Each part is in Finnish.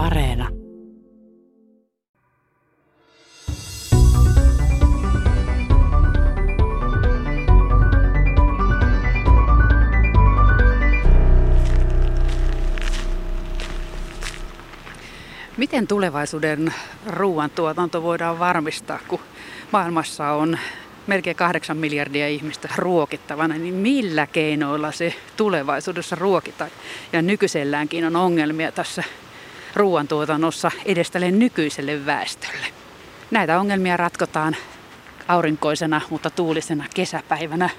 Areena. Miten tulevaisuuden ruoantuotanto voidaan varmistaa, kun maailmassa on melkein kahdeksan miljardia ihmistä ruokittavana, niin millä keinoilla se tulevaisuudessa ruokitaan? Ja nykyiselläänkin on ongelmia tässä ruoantuotannossa edeställe nykyiselle väestölle. Näitä ongelmia ratkotaan aurinkoisena, mutta tuulisena kesäpäivänä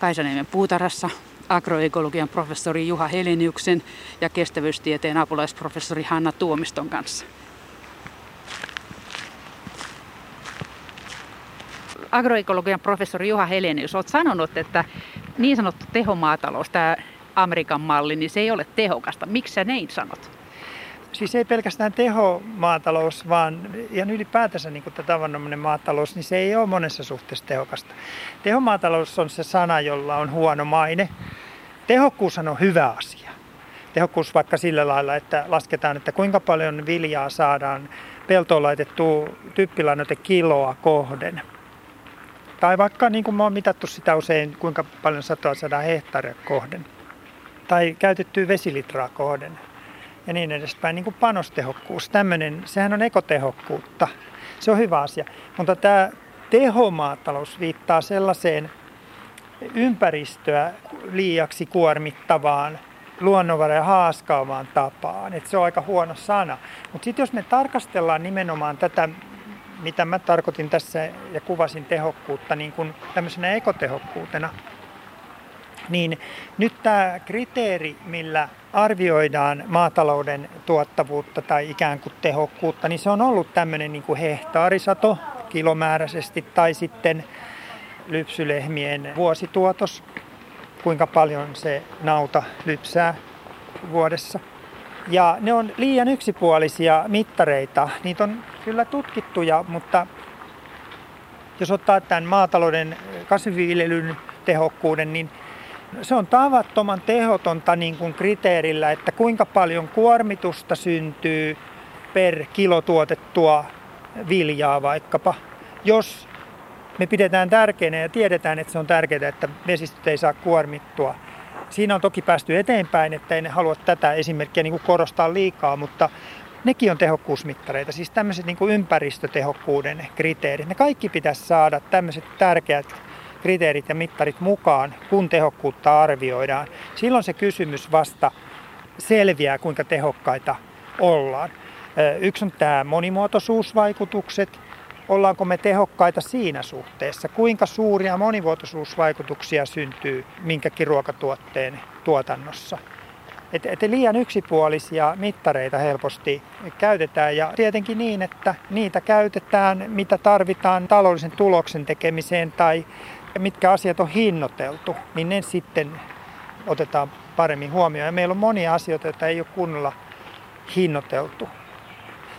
Kaisaniemen puutarassa agroekologian professori Juha Heleniuksen ja kestävyystieteen apulaisprofessori Hanna Tuomiston kanssa. Agroekologian professori Juha Helenius, olet sanonut, että niin sanottu tehomaatalous, tämä Amerikan malli, niin se ei ole tehokasta. Miksi sä näin sanot? Siis ei pelkästään tehomaatalous, vaan ihan ylipäätänsä niin tämä tavanomainen maatalous, niin se ei ole monessa suhteessa tehokasta. Tehomaatalous on se sana, jolla on huono maine. Tehokkuus on hyvä asia. Tehokkuus vaikka sillä lailla, että lasketaan, että kuinka paljon viljaa saadaan peltoon laitettua typpilannoite kiloa kohden. Tai vaikka niin kuin mä oon mitattu sitä usein, kuinka paljon satoa saadaan hehtaaria kohden. Tai käytettyä vesilitraa kohden. Ja niin edespäin. Niin kuin panostehokkuus. Tämmöinen, sehän on ekotehokkuutta. Se on hyvä asia. Mutta tämä tehomaatalous viittaa sellaiseen ympäristöä liiaksi kuormittavaan luonnonvaroja haaskaavaan tapaan. Et se on aika huono sana. Mutta sitten jos me tarkastellaan nimenomaan tätä, mitä mä tarkoitin tässä ja kuvasin tehokkuutta niin kuin tämmöisenä ekotehokkuutena, niin nyt tämä kriteeri, millä arvioidaan maatalouden tuottavuutta tai ikään kuin tehokkuutta, niin se on ollut tämmöinen niin kuin hehtaarisato kilomääräisesti tai sitten lypsylehmien vuosituotos, kuinka paljon se nauta lypsää vuodessa. Ja ne on liian yksipuolisia mittareita. Niitä on kyllä tutkittuja, mutta jos ottaa tämän maatalouden kasviviljelyn tehokkuuden, niin se on tavattoman tehotonta niin kuin kriteerillä, että kuinka paljon kuormitusta syntyy per kilo tuotettua viljaa vaikkapa, jos me pidetään tärkeänä ja tiedetään, että se on tärkeää, että vesistöt ei saa kuormittua. Siinä on toki päästy eteenpäin, että en halua tätä esimerkkiä niin kuin korostaa liikaa, mutta nekin on tehokkuusmittareita, siis tämmöiset niin kuin ympäristötehokkuuden kriteerit. Ne kaikki pitäisi saada tämmöiset tärkeät kriteerit ja mittarit mukaan, kun tehokkuutta arvioidaan. Silloin se kysymys vasta selviää, kuinka tehokkaita ollaan. Yksi on tämä monimuotoisuusvaikutukset, ollaanko me tehokkaita siinä suhteessa, kuinka suuria monivuotisuusvaikutuksia syntyy minkäkin ruokatuotteen tuotannossa. Et, et liian yksipuolisia mittareita helposti käytetään ja tietenkin niin, että niitä käytetään, mitä tarvitaan taloudellisen tuloksen tekemiseen tai mitkä asiat on hinnoiteltu, niin ne sitten otetaan paremmin huomioon. Ja meillä on monia asioita, joita ei ole kunnolla hinnoiteltu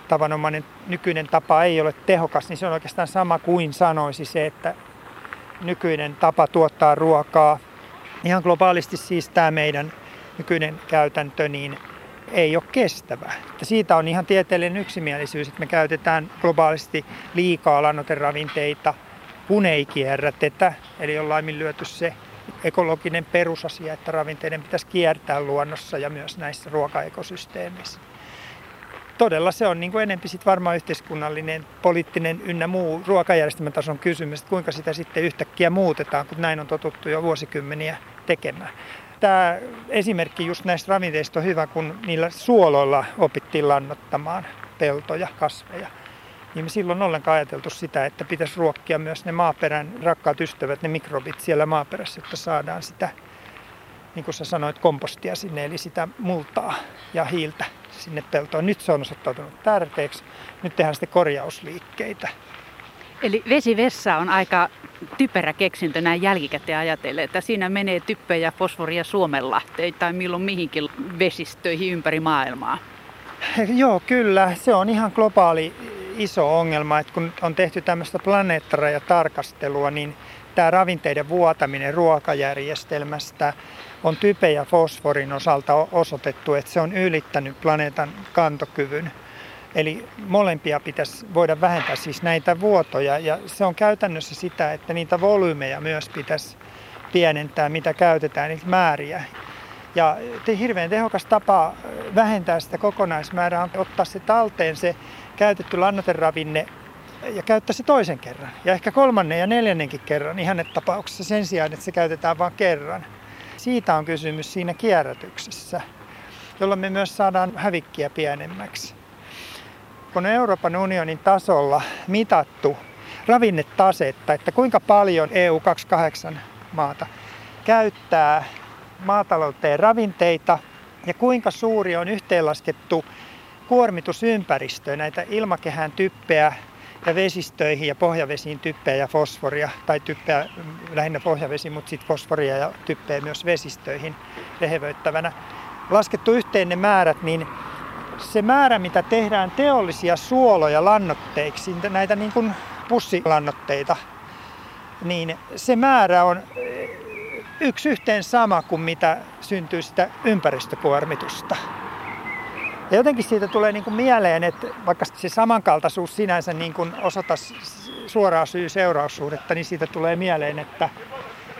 tavanomainen nykyinen tapa ei ole tehokas, niin se on oikeastaan sama kuin sanoisi se, että nykyinen tapa tuottaa ruokaa, ihan globaalisti siis tämä meidän nykyinen käytäntö, niin ei ole kestävä. Että siitä on ihan tieteellinen yksimielisyys, että me käytetään globaalisti liikaa lannoteravinteita, kun ei kierrätetä, eli on laiminlyöty se ekologinen perusasia, että ravinteiden pitäisi kiertää luonnossa ja myös näissä ruokaekosysteemeissä todella se on niin kuin enempi sit varmaan yhteiskunnallinen, poliittinen ynnä muu ruokajärjestelmän tason kysymys, että kuinka sitä sitten yhtäkkiä muutetaan, kun näin on totuttu jo vuosikymmeniä tekemään. Tämä esimerkki just näistä ravinteista on hyvä, kun niillä suoloilla opittiin lannottamaan peltoja, kasveja. Niin me silloin ollenkaan ajateltu sitä, että pitäisi ruokkia myös ne maaperän rakkaat ystävät, ne mikrobit siellä maaperässä, että saadaan sitä, niin kuin sä sanoit, kompostia sinne, eli sitä multaa ja hiiltä sinne peltoon. Nyt se on osoittautunut tärkeäksi. Nyt tehdään sitten korjausliikkeitä. Eli vesivessa on aika typerä keksintö näin jälkikäteen ajatellen, että siinä menee typpejä ja fosforia Suomenlahteen tai milloin mihinkin vesistöihin ympäri maailmaa. Joo, kyllä. Se on ihan globaali iso ongelma, että kun on tehty tämmöistä planeettarajatarkastelua, niin tämä ravinteiden vuotaminen ruokajärjestelmästä on type ja fosforin osalta osoitettu, että se on ylittänyt planeetan kantokyvyn. Eli molempia pitäisi voida vähentää, siis näitä vuotoja. Ja se on käytännössä sitä, että niitä volyymeja myös pitäisi pienentää, mitä käytetään, niitä määriä. Ja hirveän tehokas tapa vähentää sitä kokonaismäärää on ottaa se talteen se käytetty lannoiteravinne ja käyttää se toisen kerran. Ja ehkä kolmannen ja neljännenkin kerran ihannetapauksessa sen sijaan, että se käytetään vain kerran. Siitä on kysymys siinä kierrätyksessä, jolloin me myös saadaan hävikkiä pienemmäksi. Kun Euroopan unionin tasolla mitattu ravinnetasetta, että kuinka paljon EU28 maata käyttää maatalouteen ravinteita ja kuinka suuri on yhteenlaskettu kuormitus ympäristöön, näitä ilmakehän typpeä ja vesistöihin ja pohjavesiin typpeä ja fosforia, tai typpeä lähinnä pohjavesi, mutta sitten fosforia ja typpeä myös vesistöihin rehevöittävänä. Laskettu yhteen ne määrät, niin se määrä, mitä tehdään teollisia suoloja lannoitteiksi, näitä niin kuin pussilannoitteita, niin se määrä on yksi yhteen sama kuin mitä syntyy sitä ympäristökuormitusta. Ja jotenkin siitä tulee niin kuin mieleen, että vaikka se samankaltaisuus sinänsä niin kuin osata suoraa syy-seuraussuhdetta, niin siitä tulee mieleen, että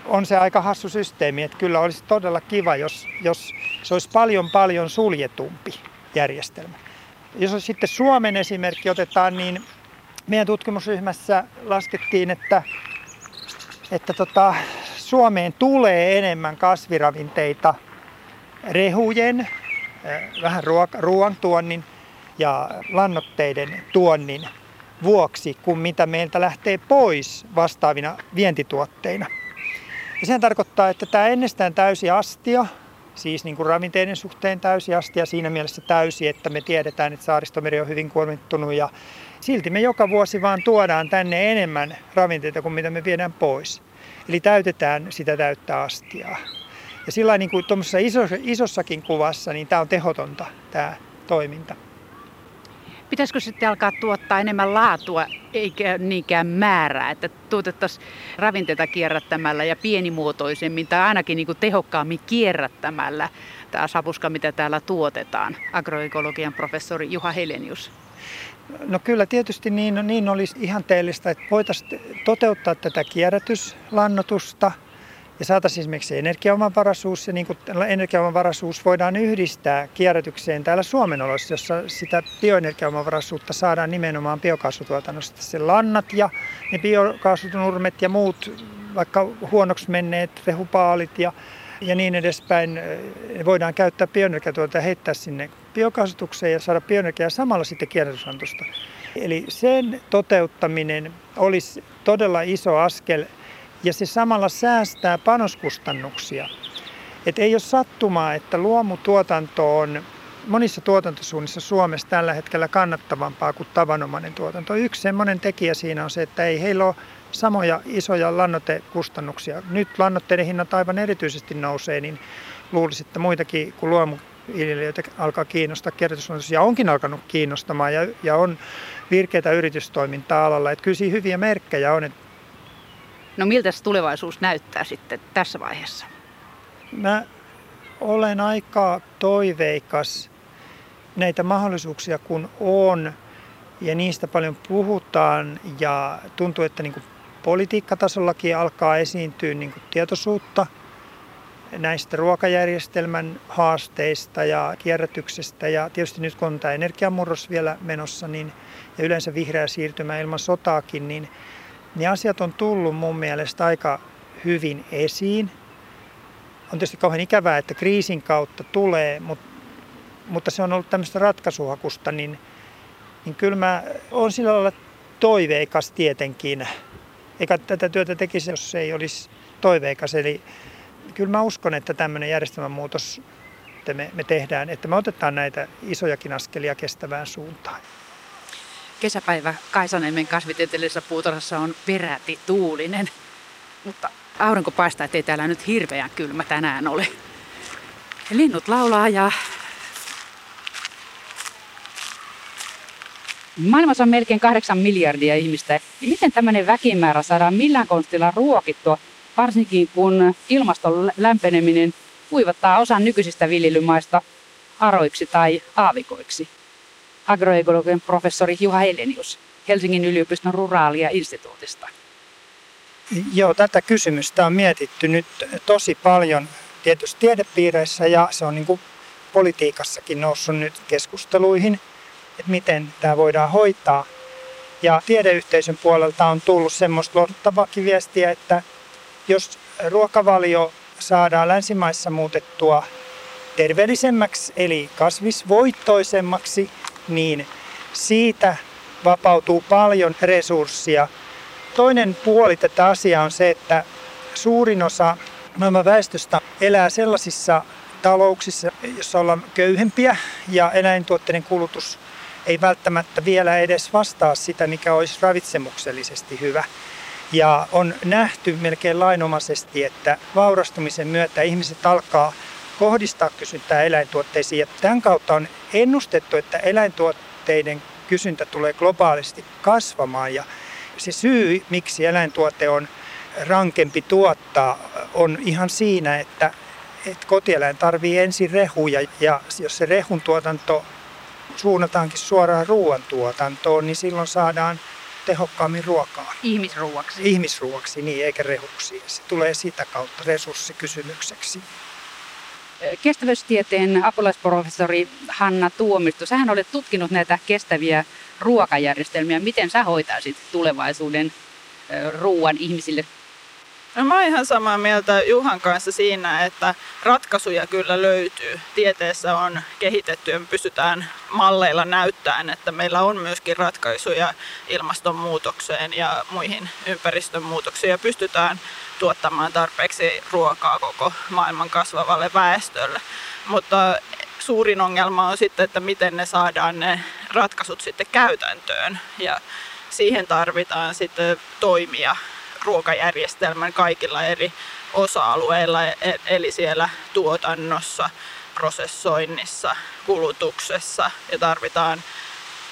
on se aika hassu systeemi, että kyllä olisi todella kiva, jos, jos se olisi paljon paljon suljetumpi järjestelmä. Jos sitten Suomen esimerkki otetaan, niin meidän tutkimusryhmässä laskettiin, että, että tota, Suomeen tulee enemmän kasviravinteita rehujen, vähän ruoan tuonnin ja lannoitteiden tuonnin vuoksi, kuin mitä meiltä lähtee pois vastaavina vientituotteina. Ja sehän tarkoittaa, että tämä ennestään täysi astia, siis niin kuin ravinteiden suhteen täysi astia siinä mielessä täysi, että me tiedetään, että saaristomeri on hyvin kuormittunut ja silti me joka vuosi vaan tuodaan tänne enemmän ravinteita kuin mitä me viedään pois. Eli täytetään sitä täyttä astiaa. Ja sillä niin kuin isossa, isossakin kuvassa, niin tämä on tehotonta tämä toiminta. Pitäisikö sitten alkaa tuottaa enemmän laatua eikä niinkään määrää, että tuotettaisiin ravinteita kierrättämällä ja pienimuotoisemmin tai ainakin niin kuin tehokkaammin kierrättämällä tämä sapuska, mitä täällä tuotetaan, agroekologian professori Juha Helenius? No kyllä tietysti niin, niin olisi ihanteellista, että voitaisiin toteuttaa tätä kierrätyslannotusta ja saataisiin esimerkiksi energiaomavaraisuus. Ja niin kuin energiaomavaraisuus voidaan yhdistää kierrätykseen täällä Suomen oloissa, jossa sitä bioenergiaomavaraisuutta saadaan nimenomaan biokaasutuotannosta. Se lannat ja ne biokaasutunurmet ja muut vaikka huonoksi menneet rehupaalit ja ja niin edespäin. Voidaan käyttää bioenergiatuota ja heittää sinne biokaasutukseen ja saada bioenergiaa samalla sitten kierrätysantosta. Eli sen toteuttaminen olisi todella iso askel ja se samalla säästää panoskustannuksia. Et ei ole sattumaa, että luomutuotanto on monissa tuotantosuunnissa Suomessa tällä hetkellä kannattavampaa kuin tavanomainen tuotanto. Yksi semmoinen tekijä siinä on se, että ei heillä ole samoja isoja lannoitekustannuksia. Nyt lannoitteiden hinnat aivan erityisesti nousee, niin luulisi, että muitakin kuin luomuviljelijöitä alkaa kiinnostaa kierrätyslannoitus ja onkin alkanut kiinnostamaan ja, ja on virkeitä yritystoimintaa alalla. Että kyllä siinä hyviä merkkejä on. No miltä se tulevaisuus näyttää sitten tässä vaiheessa? Mä olen aika toiveikas näitä mahdollisuuksia kun on ja niistä paljon puhutaan ja tuntuu, että niin politiikkatasollakin alkaa esiintyä niin tietoisuutta näistä ruokajärjestelmän haasteista ja kierrätyksestä. Ja tietysti nyt kun on tämä energiamurros vielä menossa niin, ja yleensä vihreä siirtymä ilman sotaakin, niin, niin asiat on tullut mun mielestä aika hyvin esiin. On tietysti kauhean ikävää, että kriisin kautta tulee, mutta, mutta se on ollut tämmöistä ratkaisuhakusta, niin, niin kyllä mä olen sillä lailla toiveikas tietenkin eikä tätä työtä tekisi, jos se ei olisi toiveikas. Eli kyllä mä uskon, että tämmöinen järjestelmämuutos että me, me tehdään, että me otetaan näitä isojakin askelia kestävään suuntaan. Kesäpäivä Kaisaniemen kasvitieteellisessä puutarhassa on peräti tuulinen, mutta aurinko paistaa, ettei täällä nyt hirveän kylmä tänään ole. Linnut laulaa ja Maailmassa on melkein kahdeksan miljardia ihmistä. Miten tämmöinen väkimäärä saadaan millään konstilla ruokittua, varsinkin kun ilmaston lämpeneminen kuivattaa osan nykyisistä viljelymaista aroiksi tai aavikoiksi? Agroekologian professori Juha Helenius Helsingin yliopiston ruraalia instituutista. Joo, tätä kysymystä on mietitty nyt tosi paljon tietysti tiedepiireissä ja se on niin kuin politiikassakin noussut nyt keskusteluihin, että miten tämä voidaan hoitaa. Ja tiedeyhteisön puolelta on tullut semmoista luotettavaakin viestiä, että jos ruokavalio saadaan länsimaissa muutettua terveellisemmäksi eli kasvisvoittoisemmaksi, niin siitä vapautuu paljon resurssia. Toinen puoli tätä asiaa on se, että suurin osa maailman väestöstä elää sellaisissa talouksissa, joissa ollaan köyhempiä ja eläintuotteiden kulutus ei välttämättä vielä edes vastaa sitä, mikä olisi ravitsemuksellisesti hyvä. Ja on nähty melkein lainomaisesti, että vaurastumisen myötä ihmiset alkaa kohdistaa kysyntää eläintuotteisiin. Ja tämän kautta on ennustettu, että eläintuotteiden kysyntä tulee globaalisti kasvamaan. Ja se syy, miksi eläintuote on rankempi tuottaa, on ihan siinä, että, että kotieläin tarvii ensin rehuja ja jos se rehun tuotanto suunnataankin suoraan ruoantuotantoon, niin silloin saadaan tehokkaammin ruokaa. Ihmisruuaksi. Ihmisruuaksi, niin, eikä rehuksi. Se tulee sitä kautta resurssikysymykseksi. Kestävyystieteen apulaisprofessori Hanna Tuomisto, sähän olet tutkinut näitä kestäviä ruokajärjestelmiä. Miten sä hoitaisit tulevaisuuden ruoan ihmisille No, mä oon ihan samaa mieltä Juhan kanssa siinä, että ratkaisuja kyllä löytyy. Tieteessä on kehitetty ja me pystytään malleilla näyttämään, että meillä on myöskin ratkaisuja ilmastonmuutokseen ja muihin ympäristön muutoksiin ja pystytään tuottamaan tarpeeksi ruokaa koko maailman kasvavalle väestölle. Mutta suurin ongelma on sitten, että miten ne saadaan ne ratkaisut sitten käytäntöön ja siihen tarvitaan sitten toimia ruokajärjestelmän kaikilla eri osa-alueilla, e-, eli siellä tuotannossa, prosessoinnissa, kulutuksessa ja tarvitaan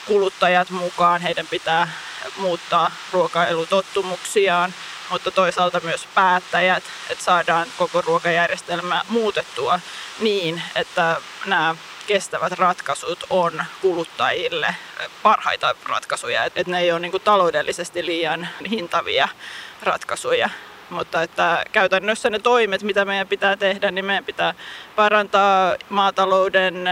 kuluttajat mukaan. Heidän pitää muuttaa ruokailutottumuksiaan, mutta toisaalta myös päättäjät, että saadaan koko ruokajärjestelmä muutettua niin, että nämä kestävät ratkaisut on kuluttajille parhaita ratkaisuja, että ne ei ole niin kuin taloudellisesti liian hintavia ratkaisuja. Mutta että käytännössä ne toimet, mitä meidän pitää tehdä, niin meidän pitää parantaa maatalouden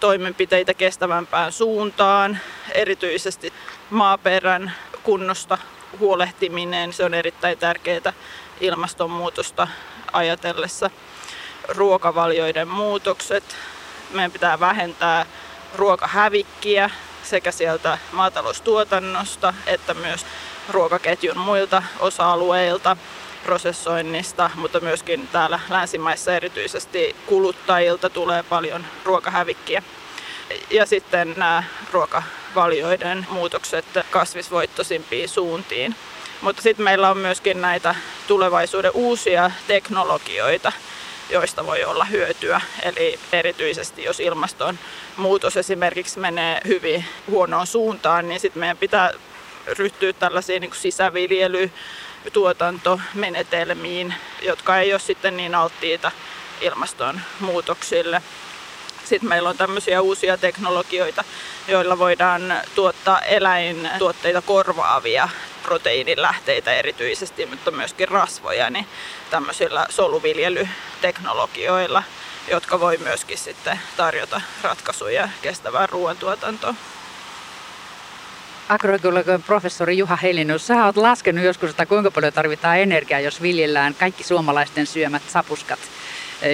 toimenpiteitä kestävämpään suuntaan, erityisesti maaperän kunnosta huolehtiminen, se on erittäin tärkeää ilmastonmuutosta ajatellessa. Ruokavalioiden muutokset, meidän pitää vähentää ruokahävikkiä sekä sieltä maataloustuotannosta että myös ruokaketjun muilta osa-alueilta prosessoinnista, mutta myöskin täällä länsimaissa erityisesti kuluttajilta tulee paljon ruokahävikkiä. Ja sitten nämä ruokavalioiden muutokset kasvisvoittoisimpiin suuntiin. Mutta sitten meillä on myöskin näitä tulevaisuuden uusia teknologioita, joista voi olla hyötyä. Eli erityisesti jos ilmastonmuutos esimerkiksi menee hyvin huonoon suuntaan, niin sitten meidän pitää ryhtyä tällaisiin niin sisäviljely- tuotantomenetelmiin, jotka ei ole sitten niin alttiita ilmastonmuutoksille. Sitten meillä on tämmöisiä uusia teknologioita, joilla voidaan tuottaa eläintuotteita korvaavia proteiinilähteitä erityisesti, mutta myöskin rasvoja, niin tämmöisillä soluviljelyteknologioilla, jotka voi myöskin sitten tarjota ratkaisuja kestävään ruoantuotantoon. Agroekologian professori Juha Helinus, sä oot laskenut joskus, että kuinka paljon tarvitaan energiaa, jos viljellään kaikki suomalaisten syömät sapuskat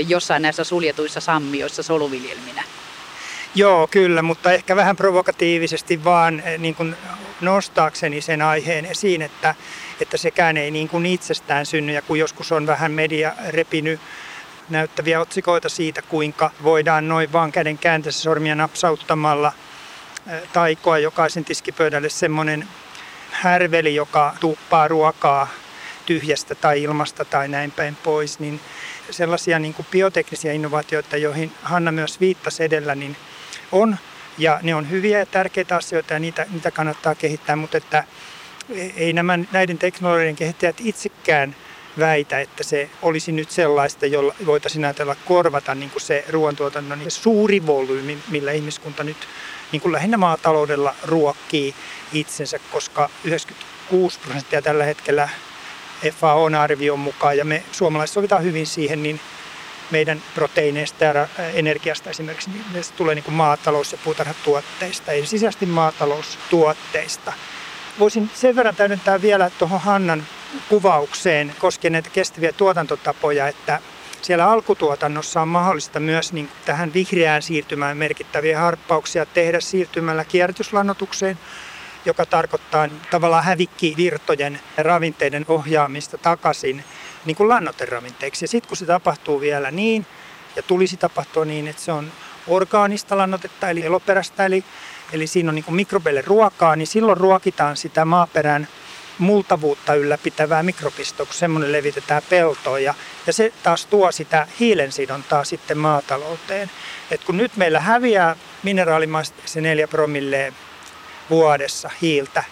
jossain näissä suljetuissa sammioissa soluviljelminä. Joo, kyllä, mutta ehkä vähän provokatiivisesti vaan eh, niin kuin nostaakseni sen aiheen esiin, että, että sekään ei niin kuin itsestään synny. Ja kun joskus on vähän media repinyt näyttäviä otsikoita siitä, kuinka voidaan noin vaan käden kääntössä sormia napsauttamalla taikoa jokaisen tiskipöydälle semmoinen härveli, joka tuppaa ruokaa tyhjästä tai ilmasta tai näin päin pois, niin sellaisia niin kuin bioteknisiä innovaatioita, joihin Hanna myös viittasi edellä, niin on. Ja ne on hyviä ja tärkeitä asioita ja niitä, niitä kannattaa kehittää, mutta että ei nämä, näiden teknologien kehittäjät itsekään väitä, että se olisi nyt sellaista, jolla voitaisiin ajatella korvata niin kuin se ruoantuotannon niin suuri volyymi, millä ihmiskunta nyt niin kuin lähinnä maataloudella ruokkii itsensä, koska 96 prosenttia tällä hetkellä FAOn arvion mukaan, ja me suomalaiset sovitaan hyvin siihen, niin meidän proteiineista ja energiasta esimerkiksi, niin se tulee niin kuin maatalous- ja puutarhatuotteista, ensisijaisesti maataloustuotteista. Voisin sen verran täydentää vielä tuohon Hannan kuvaukseen koskien näitä kestäviä tuotantotapoja, että siellä alkutuotannossa on mahdollista myös niin tähän vihreään siirtymään merkittäviä harppauksia tehdä siirtymällä kierrätyslannotukseen, joka tarkoittaa tavallaan hävikkivirtojen ravinteiden ohjaamista takaisin niin kuin lannoteravinteiksi. Ja sitten kun se tapahtuu vielä niin, ja tulisi tapahtua niin, että se on orgaanista lannotetta, eli eloperäistä, eli, eli siinä on niin mikrobeille ruokaa, niin silloin ruokitaan sitä maaperän multavuutta ylläpitävää mikropistoa, kun semmoinen levitetään peltoon. Ja, ja se taas tuo sitä hiilensidontaa sitten maatalouteen. Et kun nyt meillä häviää mineraalimaista se 4 promille vuodessa hiiltä,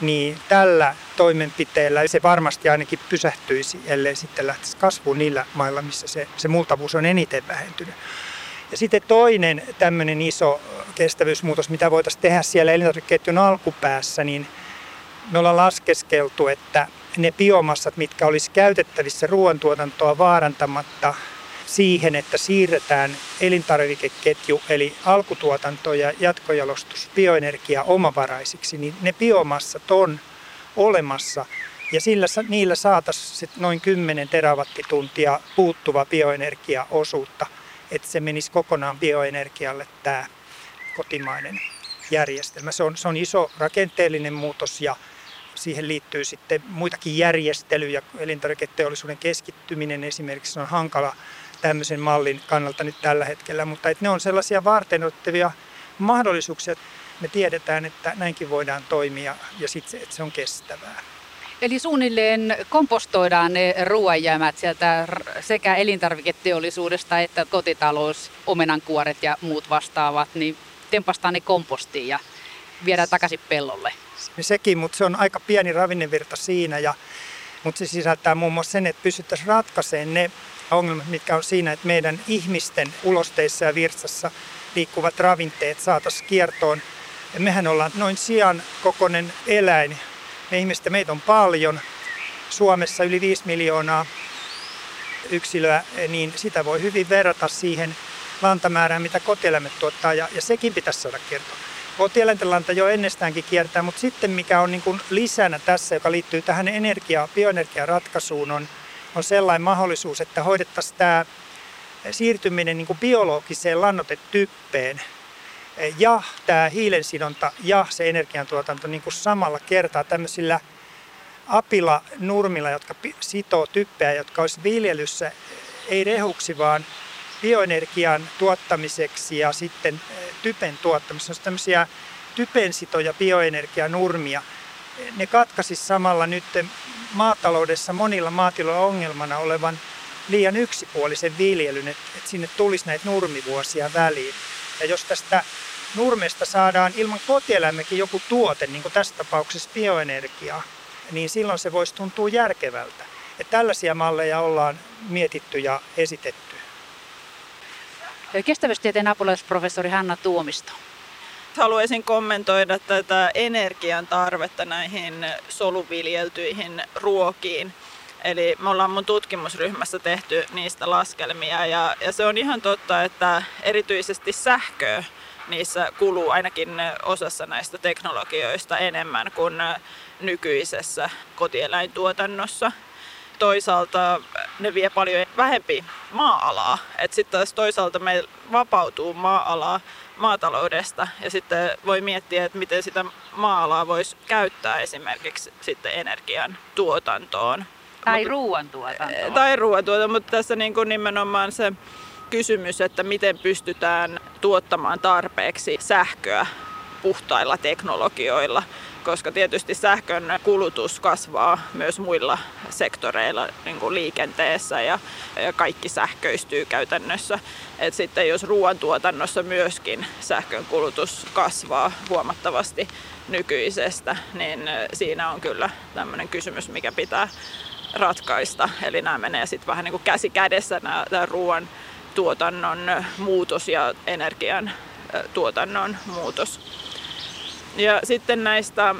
niin tällä toimenpiteellä se varmasti ainakin pysähtyisi, ellei sitten lähtisi kasvuun niillä mailla, missä se, se multavuus on eniten vähentynyt. Ja sitten toinen tämmöinen iso kestävyysmuutos, mitä voitaisiin tehdä siellä elintarvikeketjun alkupäässä, niin me ollaan laskeskeltu, että ne biomassat, mitkä olisi käytettävissä ruoantuotantoa vaarantamatta siihen, että siirretään elintarvikeketju eli alkutuotanto ja jatkojalostus bioenergia omavaraisiksi, niin ne biomassat on olemassa ja sillä, niillä saataisiin noin 10 terawattituntia puuttuva bioenergiaosuutta, että se menisi kokonaan bioenergialle tämä kotimainen järjestelmä. Se on, se on iso rakenteellinen muutos ja siihen liittyy sitten muitakin järjestelyjä. Elintarviketeollisuuden keskittyminen esimerkiksi on hankala tämmöisen mallin kannalta nyt tällä hetkellä, mutta ne on sellaisia varteenottavia mahdollisuuksia. Me tiedetään, että näinkin voidaan toimia ja sitten että se on kestävää. Eli suunnilleen kompostoidaan ne ruoanjäämät sieltä sekä elintarviketeollisuudesta että kotitalous, omenankuoret ja muut vastaavat, niin tempastaan ne kompostiin ja viedään takaisin pellolle. Sekin, mutta se on aika pieni ravinnevirta siinä, ja, mutta se sisältää muun muassa sen, että pystyttäisiin ratkaisemaan ne ongelmat, mitkä on siinä, että meidän ihmisten ulosteissa ja virtsassa liikkuvat ravinteet saataisiin kiertoon. Ja mehän ollaan noin sian kokoinen eläin. Me ihmistä meitä on paljon. Suomessa yli 5 miljoonaa yksilöä, niin sitä voi hyvin verrata siihen lantamäärään, mitä kotieläimet tuottaa, ja, ja sekin pitäisi saada kiertoon. Kotieläinten lanta jo ennestäänkin kiertää, mutta sitten mikä on niin kuin lisänä tässä, joka liittyy tähän energia, bioenergiaratkaisuun, on on sellainen mahdollisuus, että hoidettaisiin tämä siirtyminen niin kuin biologiseen lannotetyppeen ja tämä hiilensidonta ja se energiantuotanto niin kuin samalla kertaa tämmöisillä apila-nurmilla, jotka sitoo typpeä, jotka olisi viljelyssä ei rehuksi, vaan bioenergian tuottamiseksi ja sitten typen tuottamiseksi. On tämmöisiä typensitoja bioenergianurmia. Ne katkaisi samalla nyt maataloudessa monilla maatiloilla ongelmana olevan liian yksipuolisen viljelyn, että, että sinne tulisi näitä nurmivuosia väliin. Ja jos tästä nurmesta saadaan ilman kotieläimekin joku tuote, niin kuin tässä tapauksessa bioenergiaa, niin silloin se voisi tuntua järkevältä. Että tällaisia malleja ollaan mietitty ja esitetty. Kestävyystieteen apulaisprofessori Hanna Tuomisto haluaisin kommentoida tätä energian tarvetta näihin soluviljeltyihin ruokiin. Eli me ollaan mun tutkimusryhmässä tehty niistä laskelmia ja, ja se on ihan totta, että erityisesti sähköä niissä kuluu ainakin osassa näistä teknologioista enemmän kuin nykyisessä kotieläintuotannossa. Toisaalta ne vie paljon vähempi maa-alaa. Sitten taas toisaalta me vapautuu maa-alaa maataloudesta ja sitten voi miettiä, että miten sitä maa-alaa voisi käyttää esimerkiksi sitten energian tuotantoon. Tai ruoantuotantoon. Tai ruoantuotantoon, mutta tässä niin kuin nimenomaan se kysymys, että miten pystytään tuottamaan tarpeeksi sähköä puhtailla teknologioilla koska tietysti sähkön kulutus kasvaa myös muilla sektoreilla, niin kuin liikenteessä ja, ja kaikki sähköistyy käytännössä. Et sitten jos ruoantuotannossa myöskin sähkön kulutus kasvaa huomattavasti nykyisestä, niin siinä on kyllä tämmöinen kysymys, mikä pitää ratkaista. Eli nämä menee sitten vähän niin kuin käsi kädessä nämä, ruoan tuotannon muutos ja energian tuotannon muutos. Ja sitten näistä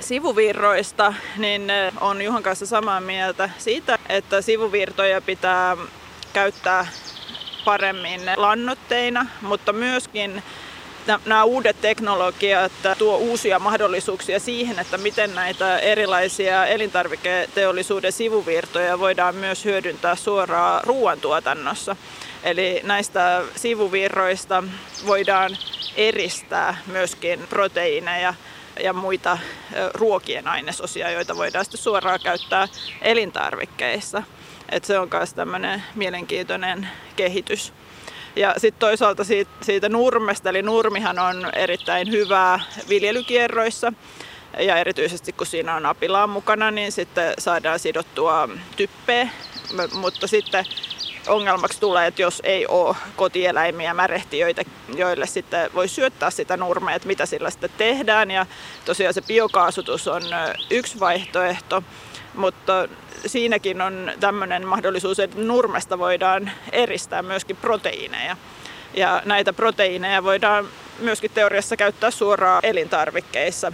sivuvirroista, niin on Juhan kanssa samaa mieltä siitä, että sivuvirtoja pitää käyttää paremmin lannoitteina, mutta myöskin nämä uudet teknologiat tuo uusia mahdollisuuksia siihen, että miten näitä erilaisia elintarviketeollisuuden sivuvirtoja voidaan myös hyödyntää suoraan ruoantuotannossa. Eli näistä sivuvirroista voidaan eristää myöskin proteiineja ja muita ruokien ainesosia, joita voidaan sitten suoraan käyttää elintarvikkeissa. Et se on myös tämmöinen mielenkiintoinen kehitys. Ja sitten toisaalta siitä, siitä nurmesta, eli nurmihan on erittäin hyvää viljelykierroissa. Ja erityisesti kun siinä on apilaa mukana, niin sitten saadaan sidottua typpeä. Mutta sitten ongelmaksi tulee, että jos ei ole kotieläimiä, märehtiöitä, joille sitten voi syöttää sitä nurmea, että mitä sillä sitten tehdään. Ja tosiaan se biokaasutus on yksi vaihtoehto, mutta siinäkin on tämmöinen mahdollisuus, että nurmesta voidaan eristää myöskin proteiineja. Ja näitä proteiineja voidaan myöskin teoriassa käyttää suoraan elintarvikkeissa.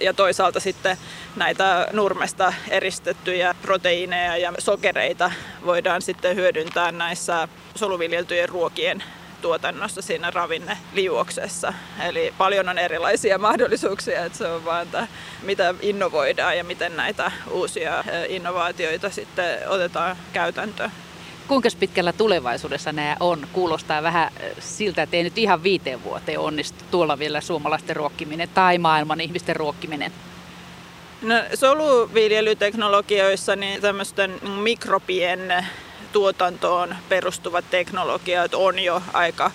Ja toisaalta sitten näitä nurmesta eristettyjä proteiineja ja sokereita voidaan sitten hyödyntää näissä soluviljeltyjen ruokien tuotannossa siinä ravinneliuoksessa. Eli paljon on erilaisia mahdollisuuksia, että se on vaan, että mitä innovoidaan ja miten näitä uusia innovaatioita sitten otetaan käytäntöön. Kuinka pitkällä tulevaisuudessa nämä on? Kuulostaa vähän siltä, että ei nyt ihan viiteen vuoteen onnistu tuolla vielä suomalaisten ruokkiminen tai maailman ihmisten ruokkiminen. No, soluviljelyteknologioissa niin tämmöisten mikrobien tuotantoon perustuvat teknologiat on jo aika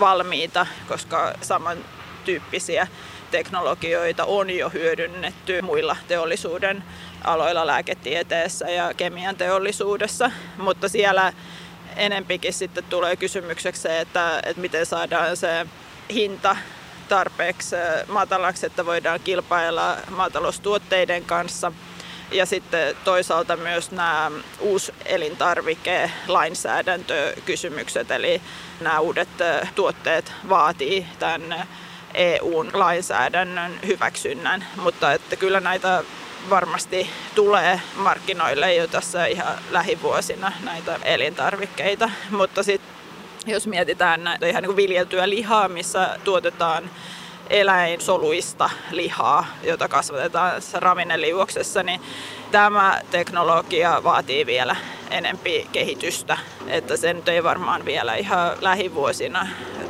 valmiita, koska samantyyppisiä teknologioita on jo hyödynnetty muilla teollisuuden aloilla lääketieteessä ja kemian teollisuudessa, mutta siellä enempikin sitten tulee kysymykseksi se, että, että miten saadaan se hinta tarpeeksi matalaksi, että voidaan kilpailla maataloustuotteiden kanssa – ja sitten toisaalta myös nämä uusi elintarvikelainsäädäntökysymykset, eli nämä uudet tuotteet vaatii tämän EU-lainsäädännön hyväksynnän, mutta että kyllä näitä varmasti tulee markkinoille jo tässä ihan lähivuosina näitä elintarvikkeita, mutta sitten jos mietitään näitä ihan niin kuin viljeltyä lihaa, missä tuotetaan eläinsoluista lihaa, jota kasvatetaan ravinneliuoksessa, niin tämä teknologia vaatii vielä enempi kehitystä, että se nyt ei varmaan vielä ihan lähivuosina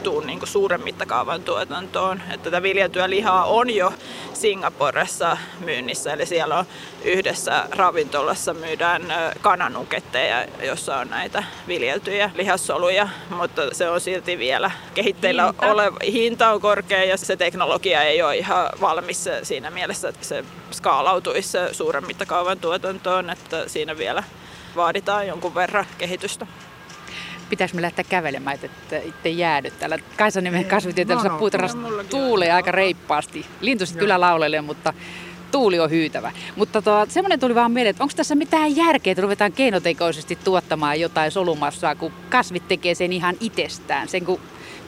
tuu niin kuin suuren mittakaavan tuotantoon. Että tätä viljeltyä lihaa on jo Singaporessa myynnissä, eli siellä on yhdessä ravintolassa myydään kananuketteja, jossa on näitä viljeltyjä lihassoluja, mutta se on silti vielä kehitteillä hinta. oleva. Hinta on korkea ja se teknologia ei ole ihan valmis siinä mielessä, että se skaalautuisi suuren mittakaavan tuotantoon, että siinä vielä vaaditaan jonkun verran kehitystä pitäisi me lähteä kävelemään, että itse jäädy täällä. Kaisaniemen kasvitieteellisessä no, puutarhassa tuulee aika reippaasti. Lintu sitten kyllä laulelee, mutta tuuli on hyytävä. Mutta tuo, semmoinen tuli vaan mieleen, että onko tässä mitään järkeä, että ruvetaan keinotekoisesti tuottamaan jotain solumassaa, kun kasvit tekee sen ihan itsestään. Sen kun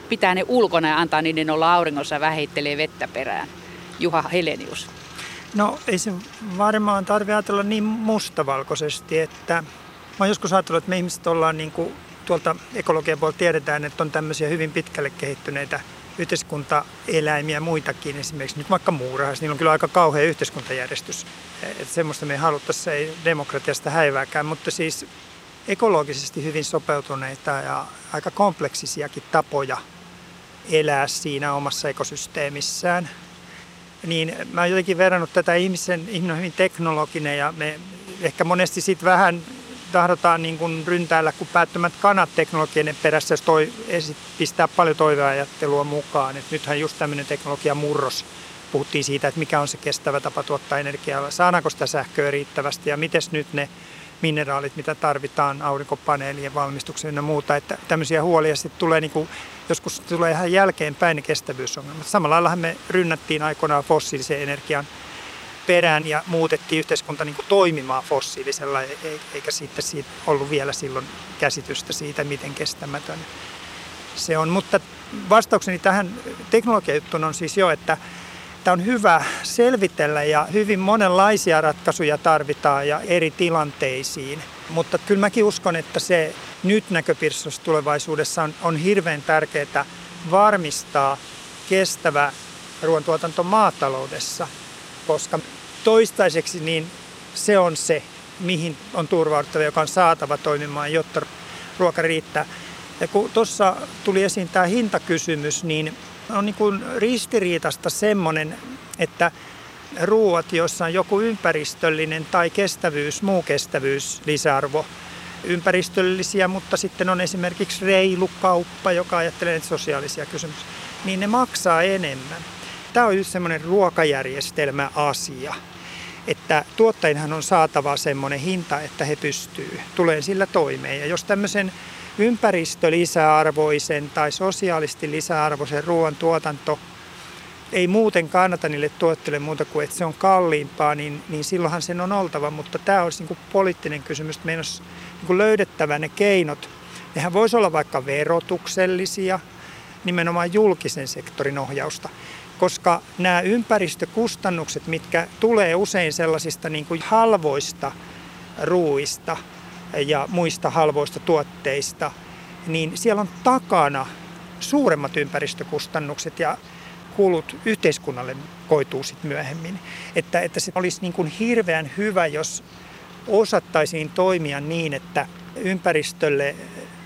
pitää ne ulkona ja antaa niiden olla auringossa ja vähittelee vettä perään. Juha Helenius. No ei se varmaan tarvitse ajatella niin mustavalkoisesti, että mä oon joskus ajatellut, että me ihmiset ollaan niin kuin tuolta ekologian puolelta tiedetään, että on tämmöisiä hyvin pitkälle kehittyneitä yhteiskuntaeläimiä muitakin, esimerkiksi nyt vaikka muurahais, niillä on kyllä aika kauhea yhteiskuntajärjestys. Että semmoista me ei haluttaisi, ei demokratiasta häivääkään, mutta siis ekologisesti hyvin sopeutuneita ja aika kompleksisiakin tapoja elää siinä omassa ekosysteemissään. Niin mä oon jotenkin verrannut tätä ihmisen, ihminen on hyvin teknologinen ja me ehkä monesti sitten vähän tahdotaan niin kuin ryntäillä kuin päättömät kanat teknologian perässä, jos toi, pistää paljon toiveajattelua mukaan. Et nythän just tämmöinen teknologian murros puhuttiin siitä, että mikä on se kestävä tapa tuottaa energiaa, saadaanko sitä sähköä riittävästi ja miten nyt ne mineraalit, mitä tarvitaan aurinkopaneelien valmistukseen ja muuta. Että tämmöisiä huolia sitten tulee niin kuin, joskus tulee ihan jälkeenpäin ne kestävyysongelmat. Samalla lailla me rynnättiin aikoinaan fossiilisen energian perään ja muutettiin yhteiskunta niin kuin toimimaan fossiilisella, e-, e-, eikä sitten siitä ollut vielä silloin käsitystä siitä, miten kestämätön se on. Mutta vastaukseni tähän teknologiajuttuun on siis jo, että Tämä on hyvä selvitellä ja hyvin monenlaisia ratkaisuja tarvitaan ja eri tilanteisiin. Mutta kyllä mäkin uskon, että se nyt näköpiirissä tulevaisuudessa on, on hirveän tärkeää varmistaa kestävä ruoantuotanto maataloudessa, koska toistaiseksi niin se on se, mihin on turvauduttava, joka on saatava toimimaan, jotta ruoka riittää. Ja kun tuossa tuli esiin tämä hintakysymys, niin on niin kuin ristiriitasta semmoinen, että ruuat, joissa on joku ympäristöllinen tai kestävyys, muu kestävyys, lisäarvo, ympäristöllisiä, mutta sitten on esimerkiksi reilu kauppa, joka ajattelee näitä sosiaalisia kysymyksiä, niin ne maksaa enemmän. Tämä on just semmoinen ruokajärjestelmäasia, että tuottajinhan on saatava semmoinen hinta, että he pystyy, tulee sillä toimeen. Ja jos tämmöisen ympäristölisäarvoisen tai sosiaalisesti lisäarvoisen ruoan tuotanto ei muuten kannata niille tuotteille muuta kuin, että se on kalliimpaa, niin, niin silloinhan sen on oltava. Mutta tämä olisi niin poliittinen kysymys, että meidän olisi niin löydettävä ne keinot. Nehän voisi olla vaikka verotuksellisia, nimenomaan julkisen sektorin ohjausta. Koska nämä ympäristökustannukset, mitkä tulee usein sellaisista niin kuin halvoista ruuista, ja muista halvoista tuotteista, niin siellä on takana suuremmat ympäristökustannukset ja kulut yhteiskunnalle koituu sitten myöhemmin. Että, että se olisi niin kuin hirveän hyvä, jos osattaisiin toimia niin, että ympäristölle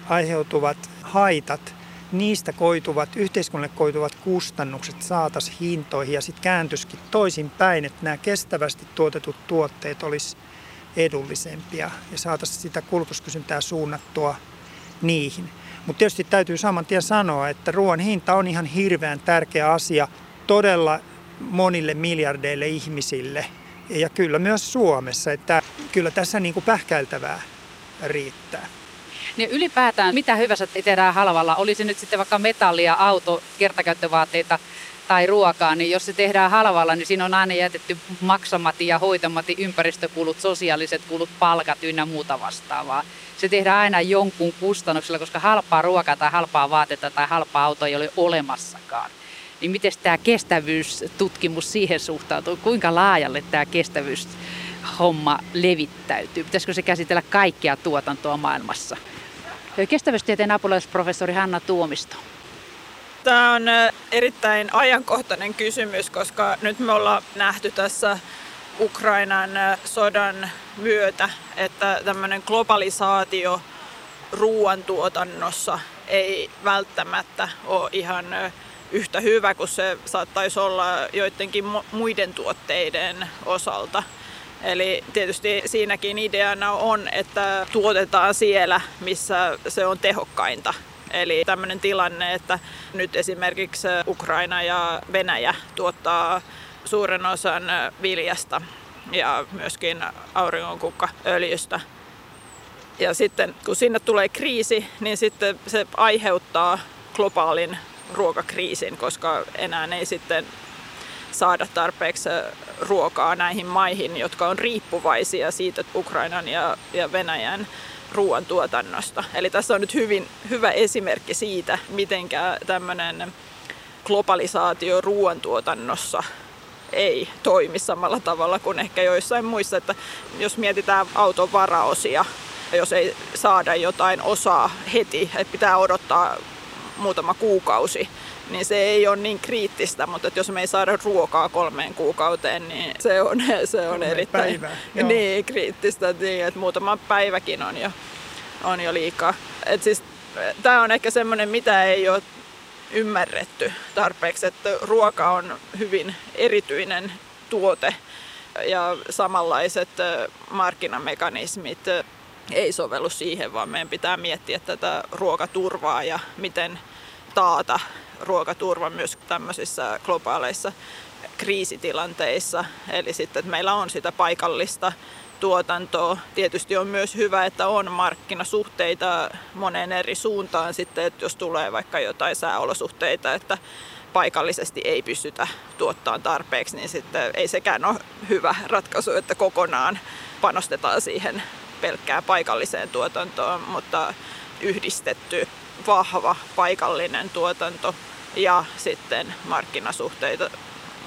aiheutuvat haitat, niistä koituvat, yhteiskunnalle koituvat kustannukset saataisiin hintoihin ja sitten kääntyisikin toisinpäin, että nämä kestävästi tuotetut tuotteet olisi edullisempia ja saataisiin sitä kulutuskysyntää suunnattua niihin. Mutta tietysti täytyy saman tien sanoa, että ruoan hinta on ihan hirveän tärkeä asia todella monille miljardeille ihmisille ja kyllä myös Suomessa, että kyllä tässä niin pähkäiltävää riittää. Niin ylipäätään mitä hyvänsä tehdään halvalla, olisi nyt sitten vaikka metallia, auto, kertakäyttövaatteita, tai ruokaa, niin jos se tehdään halvalla, niin siinä on aina jätetty maksamati ja hoitamati ympäristökulut, sosiaaliset kulut, palkat ynnä muuta vastaavaa. Se tehdään aina jonkun kustannuksella, koska halpaa ruokaa tai halpaa vaatetta tai halpaa autoa ei ole olemassakaan. Niin miten tämä kestävyystutkimus siihen suhtautuu? Kuinka laajalle tämä kestävyyshomma levittäytyy? Pitäisikö se käsitellä kaikkea tuotantoa maailmassa? Kestävyystieteen apulaisprofessori Hanna Tuomisto. Tämä on erittäin ajankohtainen kysymys, koska nyt me ollaan nähty tässä Ukrainan sodan myötä, että tämmöinen globalisaatio ruoantuotannossa ei välttämättä ole ihan yhtä hyvä kuin se saattaisi olla joidenkin muiden tuotteiden osalta. Eli tietysti siinäkin ideana on, että tuotetaan siellä, missä se on tehokkainta Eli tämmöinen tilanne, että nyt esimerkiksi Ukraina ja Venäjä tuottaa suuren osan viljasta ja myöskin auringonkukkaöljystä. Ja sitten kun sinne tulee kriisi, niin sitten se aiheuttaa globaalin ruokakriisin, koska enää ei sitten saada tarpeeksi ruokaa näihin maihin, jotka on riippuvaisia siitä Ukrainan ja, ja Venäjän ruoantuotannosta. Eli tässä on nyt hyvin hyvä esimerkki siitä, miten tämmöinen globalisaatio ruoantuotannossa ei toimi samalla tavalla kuin ehkä joissain muissa. Että jos mietitään auton varaosia, jos ei saada jotain osaa heti, että pitää odottaa muutama kuukausi, niin se ei ole niin kriittistä, mutta että jos me ei saada ruokaa kolmeen kuukauteen, niin se on, se on erittäin niin, kriittistä, niin, että muutama päiväkin on jo, on jo liikaa. Et siis, tämä on ehkä semmoinen, mitä ei ole ymmärretty tarpeeksi, että ruoka on hyvin erityinen tuote ja samanlaiset markkinamekanismit ei sovellu siihen, vaan meidän pitää miettiä tätä ruokaturvaa ja miten taata ruokaturva myös tämmöisissä globaaleissa kriisitilanteissa. Eli sitten, että meillä on sitä paikallista tuotantoa. Tietysti on myös hyvä, että on markkinasuhteita moneen eri suuntaan sitten, että jos tulee vaikka jotain sääolosuhteita, että paikallisesti ei pystytä tuottamaan tarpeeksi, niin sitten ei sekään ole hyvä ratkaisu, että kokonaan panostetaan siihen pelkkään paikalliseen tuotantoon, mutta yhdistetty vahva paikallinen tuotanto ja sitten markkinasuhteita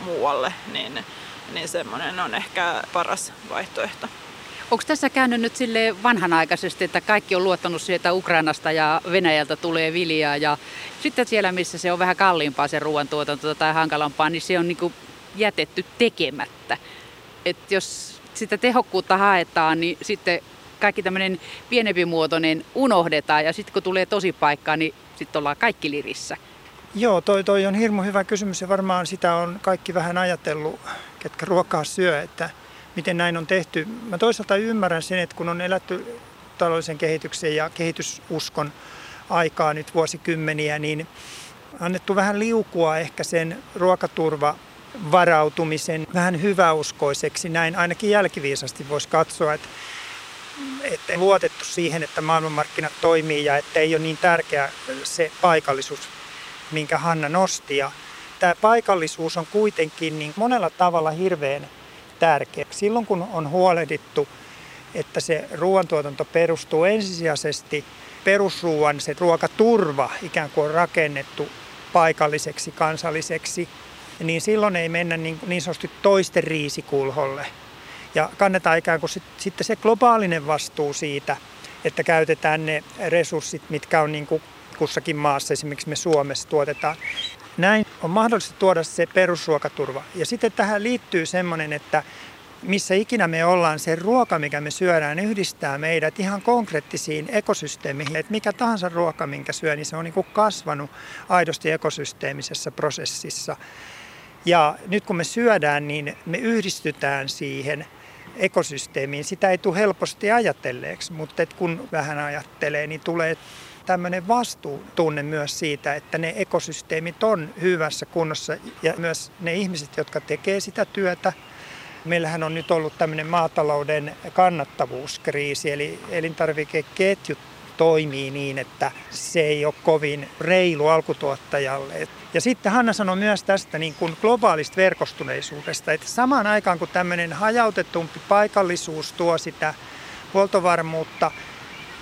muualle, niin, niin semmoinen on ehkä paras vaihtoehto. Onko tässä käynyt nyt sille vanhanaikaisesti, että kaikki on luottanut sieltä Ukrainasta ja Venäjältä tulee viljaa ja sitten siellä, missä se on vähän kalliimpaa se ruoantuotanto tai hankalampaa, niin se on niin jätetty tekemättä. Et jos sitä tehokkuutta haetaan, niin sitten kaikki tämmöinen pienempi muotoinen unohdetaan ja sitten kun tulee tosi paikkaa, niin sitten ollaan kaikki lirissä. Joo, toi, toi on hirmu hyvä kysymys ja varmaan sitä on kaikki vähän ajatellut, ketkä ruokaa syö, että miten näin on tehty. Mä toisaalta ymmärrän sen, että kun on elätty taloudellisen kehityksen ja kehitysuskon aikaa nyt vuosikymmeniä, niin annettu vähän liukua ehkä sen ruokaturva varautumisen vähän hyväuskoiseksi. Näin ainakin jälkiviisasti voisi katsoa, että, että luotettu siihen, että maailmanmarkkinat toimii ja että ei ole niin tärkeä se paikallisuus, minkä Hanna nosti. Ja tämä paikallisuus on kuitenkin niin monella tavalla hirveän tärkeä. Silloin kun on huolehdittu, että se ruoantuotanto perustuu ensisijaisesti perusruuan, se ruokaturva ikään kuin on rakennettu paikalliseksi, kansalliseksi, niin silloin ei mennä niin, niin sanotusti toisten riisikulholle. Ja kannetaan ikään kuin sit, sitten se globaalinen vastuu siitä, että käytetään ne resurssit, mitkä on niin kuin kussakin maassa, esimerkiksi me Suomessa tuotetaan. Näin on mahdollista tuoda se perusruokaturva. Ja sitten tähän liittyy semmoinen, että missä ikinä me ollaan, se ruoka, mikä me syödään, yhdistää meidät ihan konkreettisiin ekosysteemiin. Että mikä tahansa ruoka, minkä syö, niin se on niin kasvanut aidosti ekosysteemisessä prosessissa. Ja nyt kun me syödään, niin me yhdistytään siihen ekosysteemiin. Sitä ei tule helposti ajatelleeksi, mutta kun vähän ajattelee, niin tulee tämmöinen vastuutunne myös siitä, että ne ekosysteemit on hyvässä kunnossa ja myös ne ihmiset, jotka tekee sitä työtä. Meillähän on nyt ollut tämmöinen maatalouden kannattavuuskriisi, eli elintarvikeketjut toimii niin, että se ei ole kovin reilu alkutuottajalle. Ja sitten Hanna sanoi myös tästä niin kuin globaalista verkostuneisuudesta, että samaan aikaan kun tämmöinen hajautetumpi paikallisuus tuo sitä huoltovarmuutta,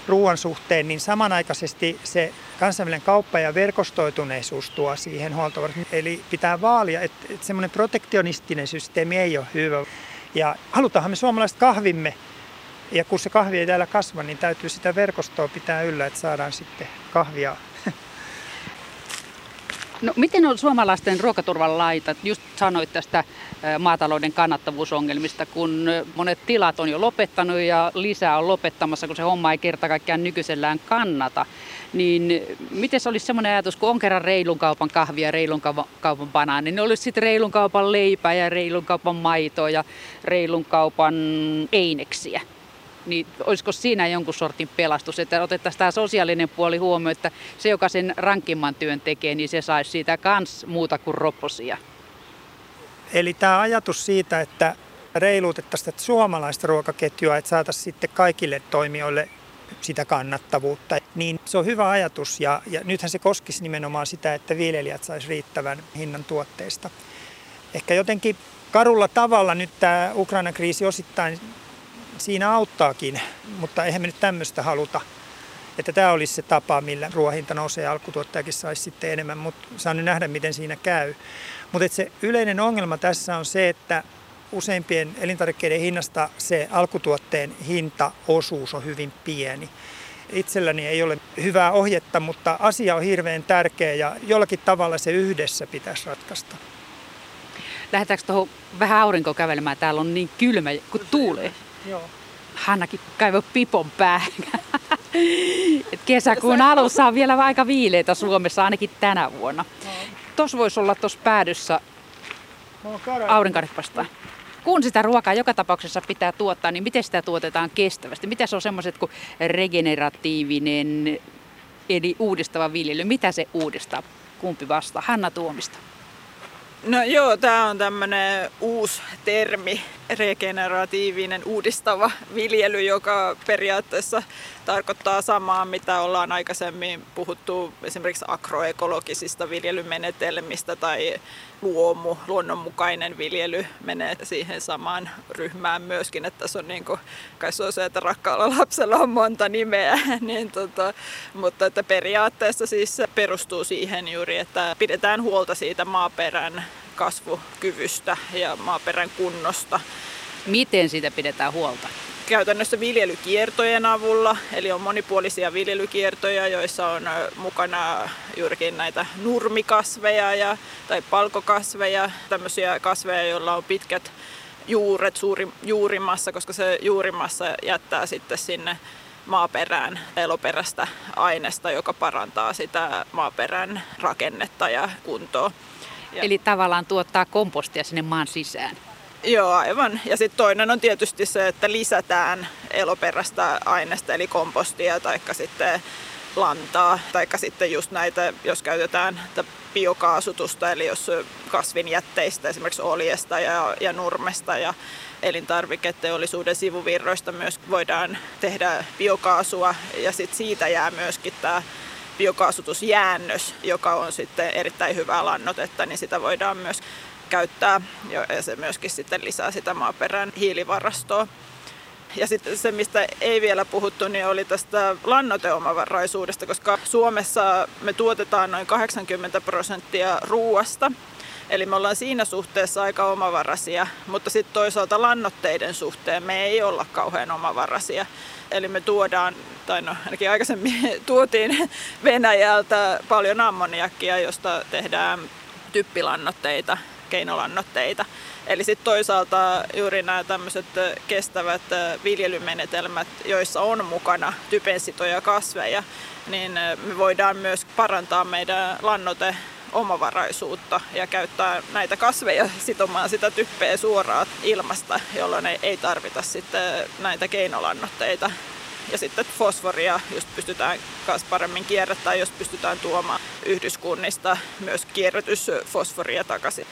ruoan suhteen, niin samanaikaisesti se kansainvälinen kauppa ja verkostoituneisuus tuo siihen huoltovarmuuteen. Eli pitää vaalia, että, että semmoinen protektionistinen systeemi ei ole hyvä. Ja halutaanhan me suomalaiset kahvimme, ja kun se kahvi ei täällä kasva, niin täytyy sitä verkostoa pitää yllä, että saadaan sitten kahvia No, miten on suomalaisten ruokaturvan laita? Just sanoit tästä maatalouden kannattavuusongelmista, kun monet tilat on jo lopettanut ja lisää on lopettamassa, kun se homma ei kerta kaikkiaan nykyisellään kannata. Niin miten se olisi semmoinen ajatus, kun on kerran reilun kaupan kahvia reilun kaupan banaani, niin olisi sitten reilun kaupan leipää ja reilun kaupan maitoa ja reilun kaupan eineksiä? Niin olisiko siinä jonkun sortin pelastus, että otettaisiin tämä sosiaalinen puoli huomioon, että se, joka sen rankimman työn tekee, niin se saisi siitä kans muuta kuin roposia. Eli tämä ajatus siitä, että reiluutettaisiin tätä suomalaista ruokaketjua, että saataisiin sitten kaikille toimijoille sitä kannattavuutta, niin se on hyvä ajatus ja, ja nythän se koskisi nimenomaan sitä, että viljelijät saisi riittävän hinnan tuotteista. Ehkä jotenkin karulla tavalla nyt tämä Ukrainan kriisi osittain siinä auttaakin, mutta eihän me nyt tämmöistä haluta. Että tämä olisi se tapa, millä ruohinta nousee ja alkutuottajakin saisi sitten enemmän, mutta saa nyt nähdä, miten siinä käy. Mutta se yleinen ongelma tässä on se, että useimpien elintarvikkeiden hinnasta se alkutuotteen hintaosuus on hyvin pieni. Itselläni ei ole hyvää ohjetta, mutta asia on hirveän tärkeä ja jollakin tavalla se yhdessä pitäisi ratkaista. Lähdetäänkö tuohon vähän aurinko kävelemään? Täällä on niin kylmä, kun tuulee. Joo. Hannakin kaivoi pipon päähän. Et kesäkuun alussa on vielä aika viileitä Suomessa, ainakin tänä vuonna. No. Tuossa voisi olla tuossa päädyssä aurinkaripasta. Kun sitä ruokaa joka tapauksessa pitää tuottaa, niin miten sitä tuotetaan kestävästi? Mitä se on semmoiset kuin regeneratiivinen eli uudistava viljely? Mitä se uudistaa? Kumpi vastaa? Hanna Tuomista. No joo, tämä on tämmöinen uusi termi, regeneratiivinen uudistava viljely, joka periaatteessa tarkoittaa samaa, mitä ollaan aikaisemmin puhuttu esimerkiksi agroekologisista viljelymenetelmistä tai luomu, luonnonmukainen viljely menee siihen samaan ryhmään myöskin, että tässä on niin kuin, kai se on se, että rakkaalla lapsella on monta nimeä, niin tota, mutta että periaatteessa siis perustuu siihen juuri, että pidetään huolta siitä maaperän kasvukyvystä ja maaperän kunnosta. Miten siitä pidetään huolta? Käytännössä viljelykiertojen avulla, eli on monipuolisia viljelykiertoja, joissa on mukana juurikin näitä nurmikasveja ja, tai palkokasveja, tämmöisiä kasveja, joilla on pitkät juuret suuri, juurimassa, koska se juurimassa jättää sitten sinne maaperään eloperäistä aineesta, joka parantaa sitä maaperän rakennetta ja kuntoa. Eli tavallaan tuottaa kompostia sinne maan sisään. Joo, aivan. Ja sitten toinen on tietysti se, että lisätään eloperäistä aineesta, eli kompostia, tai sitten lantaa, tai sitten just näitä, jos käytetään biokaasutusta, eli jos kasvin jätteistä, esimerkiksi oljesta ja, ja nurmesta ja elintarviketeollisuuden sivuvirroista myös voidaan tehdä biokaasua, ja sitten siitä jää myöskin tämä biokaasutusjäännös, joka on sitten erittäin hyvää lannotetta, niin sitä voidaan myös käyttää ja se myöskin sitten lisää sitä maaperän hiilivarastoa. Ja sitten se, mistä ei vielä puhuttu, niin oli tästä lannoteomavaraisuudesta, koska Suomessa me tuotetaan noin 80 prosenttia ruuasta. Eli me ollaan siinä suhteessa aika omavaraisia, mutta sitten toisaalta lannoitteiden suhteen me ei olla kauhean omavaraisia. Eli me tuodaan, tai no ainakin aikaisemmin tuotiin Venäjältä paljon ammoniakkia, josta tehdään typpilannoitteita, keinolannoitteita. Eli sitten toisaalta juuri nämä tämmöiset kestävät viljelymenetelmät, joissa on mukana typensitoja kasveja, niin me voidaan myös parantaa meidän lannoite omavaraisuutta ja käyttää näitä kasveja sitomaan sitä typpeä suoraan ilmasta, jolloin ei tarvita sitten näitä keinolannoitteita. Ja sitten fosforia just pystytään myös paremmin kierrättämään, jos pystytään tuomaan yhdyskunnista myös kierrätysfosforia takaisin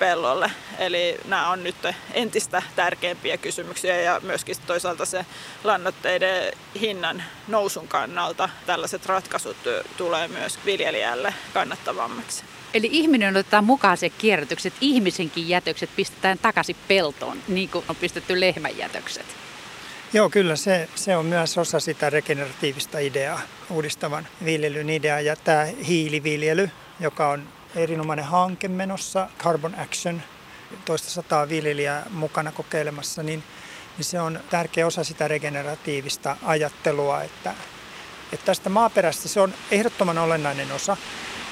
pellolle. Eli nämä on nyt entistä tärkeämpiä kysymyksiä ja myöskin toisaalta se lannoitteiden hinnan nousun kannalta tällaiset ratkaisut tulee myös viljelijälle kannattavammaksi. Eli ihminen otetaan mukaan se kierrätykset, ihmisenkin jätökset pistetään takaisin peltoon, niin kuin on pistetty lehmän jätökset. Joo, kyllä se, se on myös osa sitä regeneratiivista ideaa, uudistavan viljelyn ideaa. Ja tämä hiiliviljely, joka on erinomainen hanke menossa, Carbon Action, toista sataa viljelijää mukana kokeilemassa, niin, niin se on tärkeä osa sitä regeneratiivista ajattelua, että, että tästä maaperästä se on ehdottoman olennainen osa,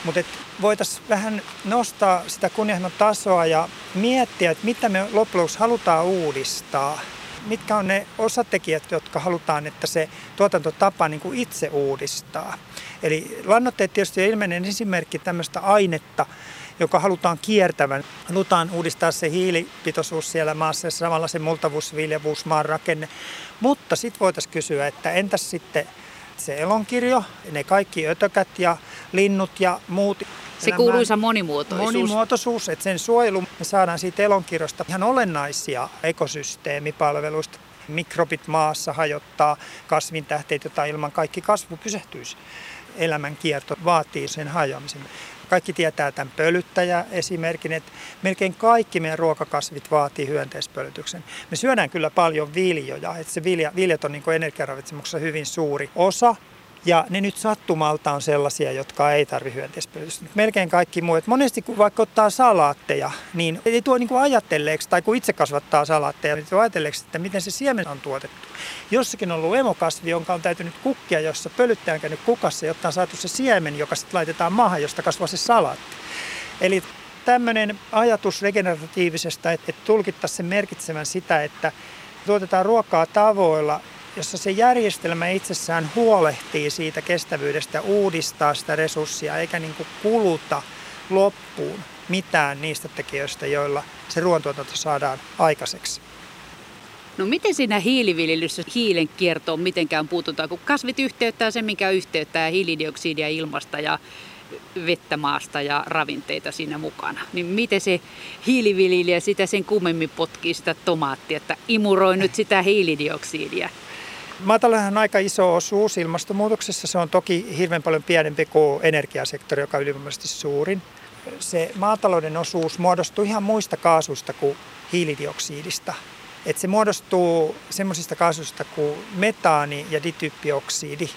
mutta voitaisiin vähän nostaa sitä kunnianhimon tasoa ja miettiä, että mitä me loppujen halutaan uudistaa. Mitkä on ne osatekijät, jotka halutaan, että se tuotantotapa niin kuin itse uudistaa. Eli lannoitteet tietysti ilmeinen esimerkki tämmöistä ainetta, joka halutaan kiertävän. Halutaan uudistaa se hiilipitoisuus siellä maassa ja samalla se multavuus, viljavuus, maan rakenne. Mutta sitten voitaisiin kysyä, että entäs sitten se elonkirjo, ne kaikki ötökät ja linnut ja muut. Se kuuluisa monimuotoisuus. Monimuotoisuus, että sen suojelu me saadaan siitä elonkirjosta ihan olennaisia ekosysteemipalveluista. Mikrobit maassa hajottaa kasvintähteitä, jota ilman kaikki kasvu pysähtyisi elämänkierto vaatii sen hajoamisen. Kaikki tietää tämän pölyttäjä-esimerkin, että melkein kaikki meidän ruokakasvit vaatii hyönteispölytyksen. Me syödään kyllä paljon viljoja, että se vilja, viljat on niin energiaravitsemuksessa hyvin suuri osa, ja ne nyt sattumalta on sellaisia, jotka ei tarvi hyönteispölytystä. Melkein kaikki muut. Monesti kun vaikka ottaa salaatteja, niin ei tuo niin kuin ajatelleeksi, tai kun itse kasvattaa salaatteja, niin tuo ajatelleeksi, että miten se siemen on tuotettu. Jossakin on ollut emokasvi, jonka on täytynyt kukkia, jossa pölyttäjä on käynyt kukassa, jotta on saatu se siemen, joka sitten laitetaan maahan, josta kasvaa se salaatti. Eli tämmöinen ajatus regeneratiivisesta, että tulkittaisiin sen merkitsemään sitä, että tuotetaan ruokaa tavoilla, jossa se järjestelmä itsessään huolehtii siitä kestävyydestä, uudistaa sitä resurssia eikä niin kuin kuluta loppuun mitään niistä tekijöistä, joilla se ruoantuotanto saadaan aikaiseksi. No miten siinä hiiliviljelyssä hiilen kiertoon mitenkään puututaan, kun kasvit yhteyttää sen, mikä yhteyttää hiilidioksidia ilmasta ja vettä maasta ja ravinteita siinä mukana. Niin miten se hiiliviljelijä sitä sen kummemmin potkii sitä tomaattia, että imuroi nyt sitä hiilidioksidia? Maatalouden on aika iso osuus ilmastonmuutoksessa. Se on toki hirveän paljon pienempi kuin energiasektori, joka on ylivoimaisesti suurin. Se maatalouden osuus muodostuu ihan muista kaasuista kuin hiilidioksidista. Et se muodostuu semmoisista kaasuista kuin metaani ja dityyppioksidi,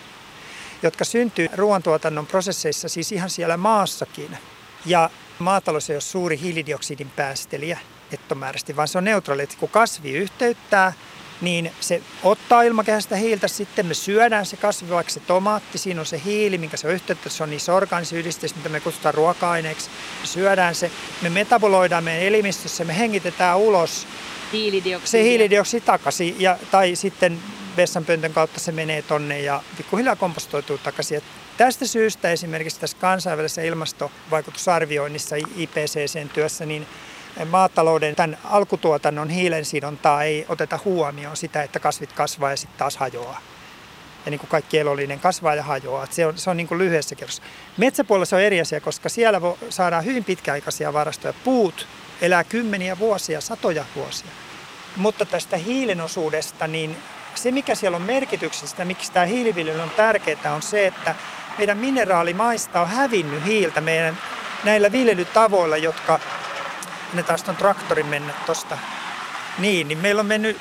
jotka syntyy ruoantuotannon prosesseissa siis ihan siellä maassakin. Ja maatalous ei ole suuri hiilidioksidin päästelijä nettomääräisesti, vaan se on neutraali. Että kun kasvi yhteyttää, niin se ottaa ilmakehästä hiiltä, sitten me syödään se kasvi, vaikka se tomaatti, siinä on se hiili, minkä se on yhteyttä, se on niissä orgaanisissa mitä me kutsutaan ruoka-aineeksi. Me syödään se, me metaboloidaan meidän elimistössä, me hengitetään ulos hiilidioksidi. se hiilidioksidi takaisin, ja, tai sitten vessanpöntön kautta se menee tonne ja pikkuhiljaa kompostoituu takaisin. Et tästä syystä esimerkiksi tässä kansainvälisessä ilmastovaikutusarvioinnissa IPCCn työssä, niin maatalouden tämän alkutuotannon hiilensidontaa ei oteta huomioon sitä, että kasvit kasvaa ja sitten taas hajoaa. Ja niin kuin kaikki elollinen kasvaa ja hajoaa. se on, se on niin kuin lyhyessä kerrossa. Metsäpuolella se on eri asia, koska siellä saadaan hyvin pitkäaikaisia varastoja. Puut elää kymmeniä vuosia, satoja vuosia. Mutta tästä hiilen osuudesta, niin se mikä siellä on merkityksistä, miksi tämä hiiliviljely on tärkeää, on se, että meidän mineraalimaista on hävinnyt hiiltä meidän näillä viljelytavoilla, jotka ne taas on traktorin mennä tuosta niin, niin meillä on mennyt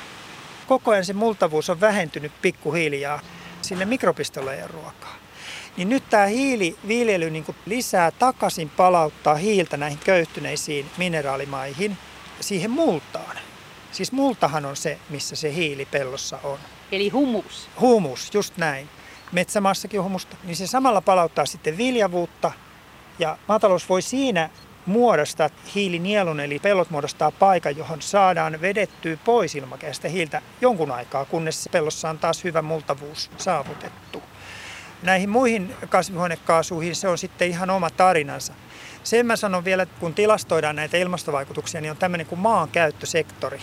koko ajan se multavuus on vähentynyt pikkuhiljaa. Sinne mikropistolle ei ruokaa. Niin nyt tämä hiiliviljely niin lisää takaisin palauttaa hiiltä näihin köyhtyneisiin mineraalimaihin siihen multaan. Siis multahan on se, missä se hiili pellossa on. Eli humus. Humus, just näin. Metsämaassakin on humusta. Niin se samalla palauttaa sitten viljavuutta. Ja maatalous voi siinä muodostaa hiilinielun, eli pellot muodostaa paikan, johon saadaan vedettyä pois ilmakehästä hiiltä jonkun aikaa, kunnes pellossa on taas hyvä multavuus saavutettu. Näihin muihin kasvihuonekaasuihin se on sitten ihan oma tarinansa. Sen mä sanon vielä, että kun tilastoidaan näitä ilmastovaikutuksia, niin on tämmöinen kuin maankäyttösektori.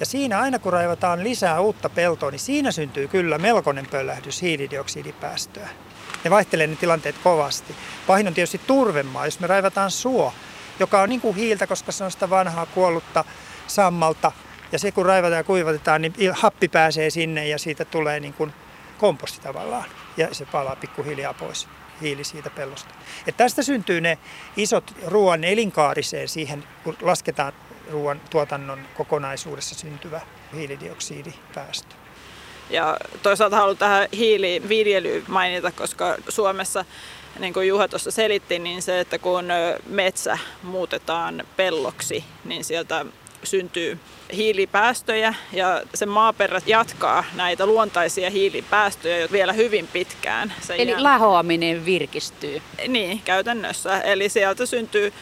Ja siinä aina kun raivataan lisää uutta peltoa, niin siinä syntyy kyllä melkoinen pöllähdys hiilidioksidipäästöä. Ne vaihtelee ne tilanteet kovasti. Pahin on tietysti turvemaa, jos me raivataan suo, joka on niin kuin hiiltä, koska se on sitä vanhaa kuollutta sammalta. Ja se kun raivataan ja kuivatetaan, niin happi pääsee sinne ja siitä tulee niin kuin komposti tavallaan. Ja se palaa pikkuhiljaa pois hiili siitä pellosta. Et tästä syntyy ne isot ruoan elinkaariseen siihen, kun lasketaan ruoan tuotannon kokonaisuudessa syntyvä hiilidioksidipäästö. Ja toisaalta haluan tähän hiiliviljelyyn mainita, koska Suomessa, niin kuin Juha tuossa selitti, niin se, että kun metsä muutetaan pelloksi, niin sieltä syntyy hiilipäästöjä ja se maaperä jatkaa näitä luontaisia hiilipäästöjä vielä hyvin pitkään. Sen Eli jälkeen. lahoaminen virkistyy. Niin, käytännössä. Eli sieltä syntyy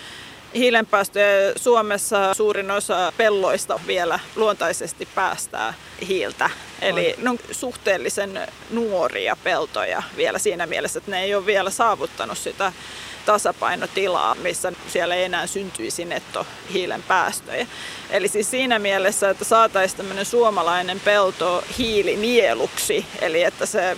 hiilenpäästöjä. Suomessa suurin osa pelloista vielä luontaisesti päästää hiiltä. Eli ne on suhteellisen nuoria peltoja vielä siinä mielessä, että ne ei ole vielä saavuttanut sitä tasapainotilaa, missä siellä ei enää syntyisi nettohiilen päästöjä. Eli siis siinä mielessä, että saataisiin tämmöinen suomalainen pelto hiilinieluksi, eli että se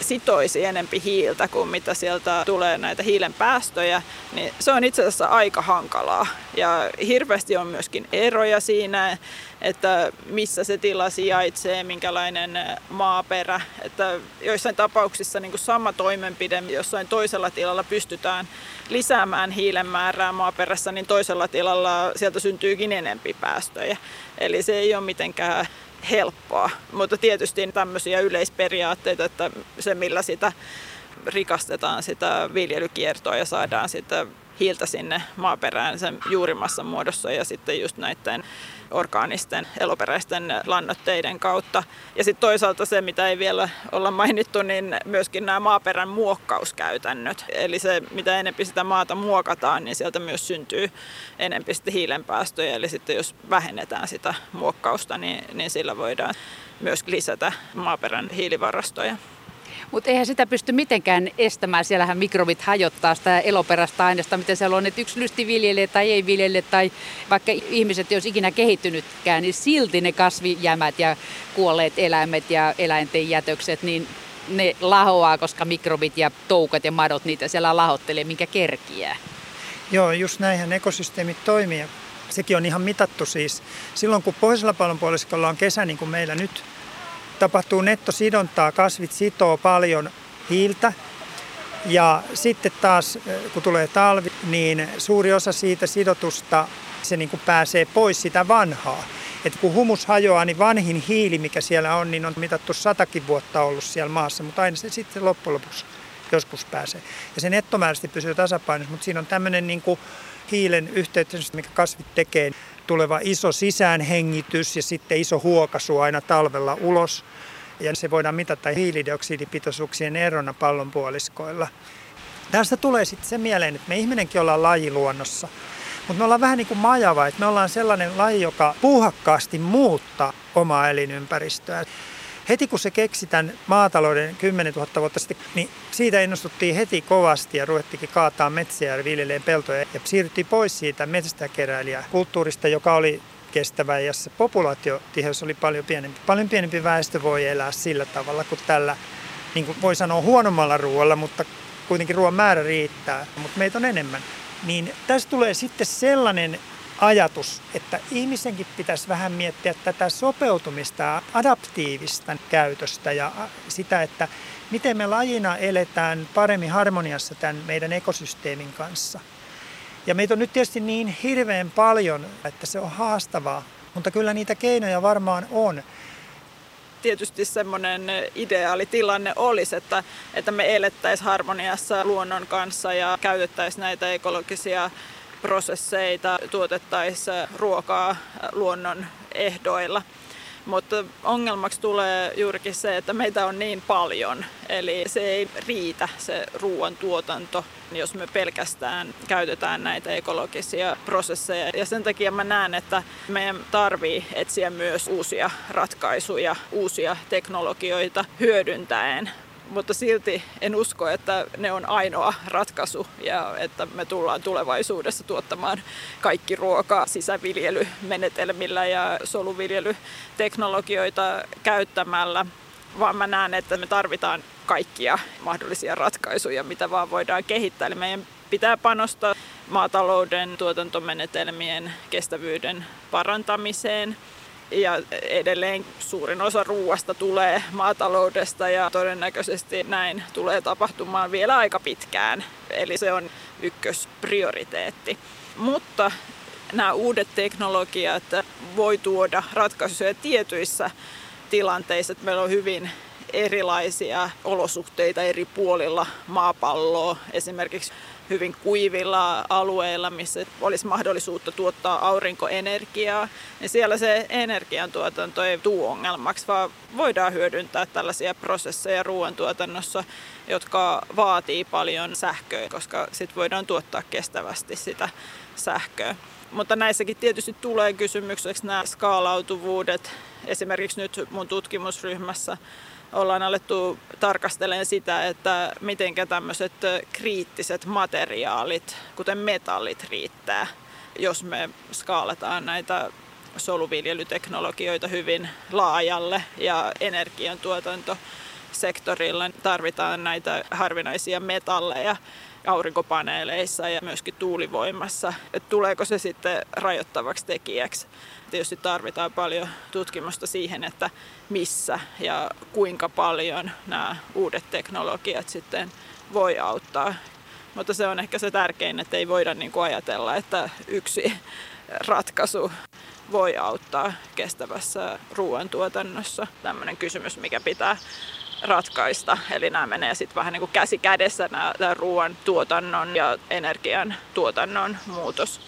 sitoisi enempi hiiltä kuin mitä sieltä tulee näitä hiilen päästöjä, niin se on itse asiassa aika hankalaa. Ja hirveästi on myöskin eroja siinä, että missä se tila sijaitsee, minkälainen maaperä. Että joissain tapauksissa niin kuin sama toimenpide jossain toisella tilalla pystytään lisäämään hiilen määrää maaperässä, niin toisella tilalla sieltä syntyykin enempi päästöjä. Eli se ei ole mitenkään helppoa. Mutta tietysti tämmöisiä yleisperiaatteita, että se millä sitä rikastetaan sitä viljelykiertoa ja saadaan sitä hiiltä sinne maaperään sen juurimassan muodossa ja sitten just näiden orgaanisten eloperäisten lannoitteiden kautta. Ja sitten toisaalta se, mitä ei vielä olla mainittu, niin myöskin nämä maaperän muokkauskäytännöt. Eli se, mitä enempi sitä maata muokataan, niin sieltä myös syntyy enempi sitten hiilenpäästöjä. Eli sitten jos vähennetään sitä muokkausta, niin, niin sillä voidaan myös lisätä maaperän hiilivarastoja. Mutta eihän sitä pysty mitenkään estämään. Siellähän mikrobit hajottaa sitä eloperäistä aineesta, mitä siellä on. Että yksi lysti viljelee tai ei viljele tai vaikka ihmiset ei olisi ikinä kehittynytkään, niin silti ne kasvijämät ja kuolleet eläimet ja eläinten jätökset, niin ne lahoaa, koska mikrobit ja toukat ja madot niitä siellä lahottelee, minkä kerkiää. Joo, just näinhän ekosysteemit toimii. Sekin on ihan mitattu siis. Silloin kun pohjoisella pallonpuoliskolla on kesä, niin kuin meillä nyt, tapahtuu nettosidontaa, kasvit sitoo paljon hiiltä. Ja sitten taas, kun tulee talvi, niin suuri osa siitä sidotusta se niin kuin pääsee pois sitä vanhaa. Et kun humus hajoaa, niin vanhin hiili, mikä siellä on, niin on mitattu satakin vuotta ollut siellä maassa, mutta aina se sitten loppujen lopuksi joskus pääsee. Ja se nettomääräisesti pysyy tasapainossa, mutta siinä on tämmöinen niin kuin hiilen yhteytys, mikä kasvit tekee, tuleva iso sisäänhengitys ja sitten iso huokaisu aina talvella ulos. Ja se voidaan mitata hiilidioksidipitoisuuksien erona pallonpuoliskoilla. Tästä tulee sitten se mieleen, että me ihminenkin ollaan laji luonnossa. Mutta me ollaan vähän niin kuin majava, että me ollaan sellainen laji, joka puuhakkaasti muuttaa omaa elinympäristöä. Heti kun se keksi tämän maatalouden 10 000 vuotta sitten, niin siitä innostuttiin heti kovasti ja ruvettikin kaataa metsiä ja viljeleen peltoja. Ja siirryttiin pois siitä metsästäjäkeräilijäkulttuurista, joka oli kestävä ja se populaatiotiheys oli paljon pienempi. Paljon pienempi väestö voi elää sillä tavalla kuin tällä, niin kuin voi sanoa huonommalla ruoalla, mutta kuitenkin ruoan määrä riittää, mutta meitä on enemmän. Niin tässä tulee sitten sellainen ajatus, että ihmisenkin pitäisi vähän miettiä tätä sopeutumista, adaptiivista käytöstä ja sitä, että miten me lajina eletään paremmin harmoniassa tämän meidän ekosysteemin kanssa. Ja meitä on nyt tietysti niin hirveän paljon, että se on haastavaa, mutta kyllä niitä keinoja varmaan on tietysti semmoinen ideaalitilanne olisi, että, että me elettäisiin harmoniassa luonnon kanssa ja käytettäisiin näitä ekologisia prosesseita, tuotettaisiin ruokaa luonnon ehdoilla. Mutta ongelmaksi tulee juurikin se, että meitä on niin paljon, eli se ei riitä se ruoantuotanto, jos me pelkästään käytetään näitä ekologisia prosesseja. Ja sen takia mä näen, että meidän tarvii etsiä myös uusia ratkaisuja, uusia teknologioita hyödyntäen mutta silti en usko, että ne on ainoa ratkaisu ja että me tullaan tulevaisuudessa tuottamaan kaikki ruokaa sisäviljelymenetelmillä ja soluviljelyteknologioita käyttämällä, vaan mä näen, että me tarvitaan kaikkia mahdollisia ratkaisuja, mitä vaan voidaan kehittää. Eli meidän pitää panostaa maatalouden tuotantomenetelmien kestävyyden parantamiseen – ja edelleen suurin osa ruoasta tulee maataloudesta ja todennäköisesti näin tulee tapahtumaan vielä aika pitkään. Eli se on ykkösprioriteetti. Mutta nämä uudet teknologiat voi tuoda ratkaisuja tietyissä tilanteissa. Meillä on hyvin erilaisia olosuhteita eri puolilla maapalloa. Esimerkiksi hyvin kuivilla alueilla, missä olisi mahdollisuutta tuottaa aurinkoenergiaa, niin siellä se energiantuotanto ei tule ongelmaksi, vaan voidaan hyödyntää tällaisia prosesseja ruoantuotannossa, jotka vaatii paljon sähköä, koska sitten voidaan tuottaa kestävästi sitä sähköä. Mutta näissäkin tietysti tulee kysymykseksi nämä skaalautuvuudet. Esimerkiksi nyt mun tutkimusryhmässä ollaan alettu tarkastelemaan sitä, että miten tämmöiset kriittiset materiaalit, kuten metallit, riittää, jos me skaalataan näitä soluviljelyteknologioita hyvin laajalle ja energiantuotantosektorilla tarvitaan näitä harvinaisia metalleja aurinkopaneeleissa ja myöskin tuulivoimassa. Et tuleeko se sitten rajoittavaksi tekijäksi? Tietysti tarvitaan paljon tutkimusta siihen, että missä ja kuinka paljon nämä uudet teknologiat sitten voi auttaa. Mutta se on ehkä se tärkein, että ei voida niin kuin ajatella, että yksi ratkaisu voi auttaa kestävässä ruoantuotannossa. Tämmöinen kysymys, mikä pitää ratkaista. Eli nämä menee sitten vähän niin kuin käsi kädessä nämä, ruoan tuotannon ja energian tuotannon muutos.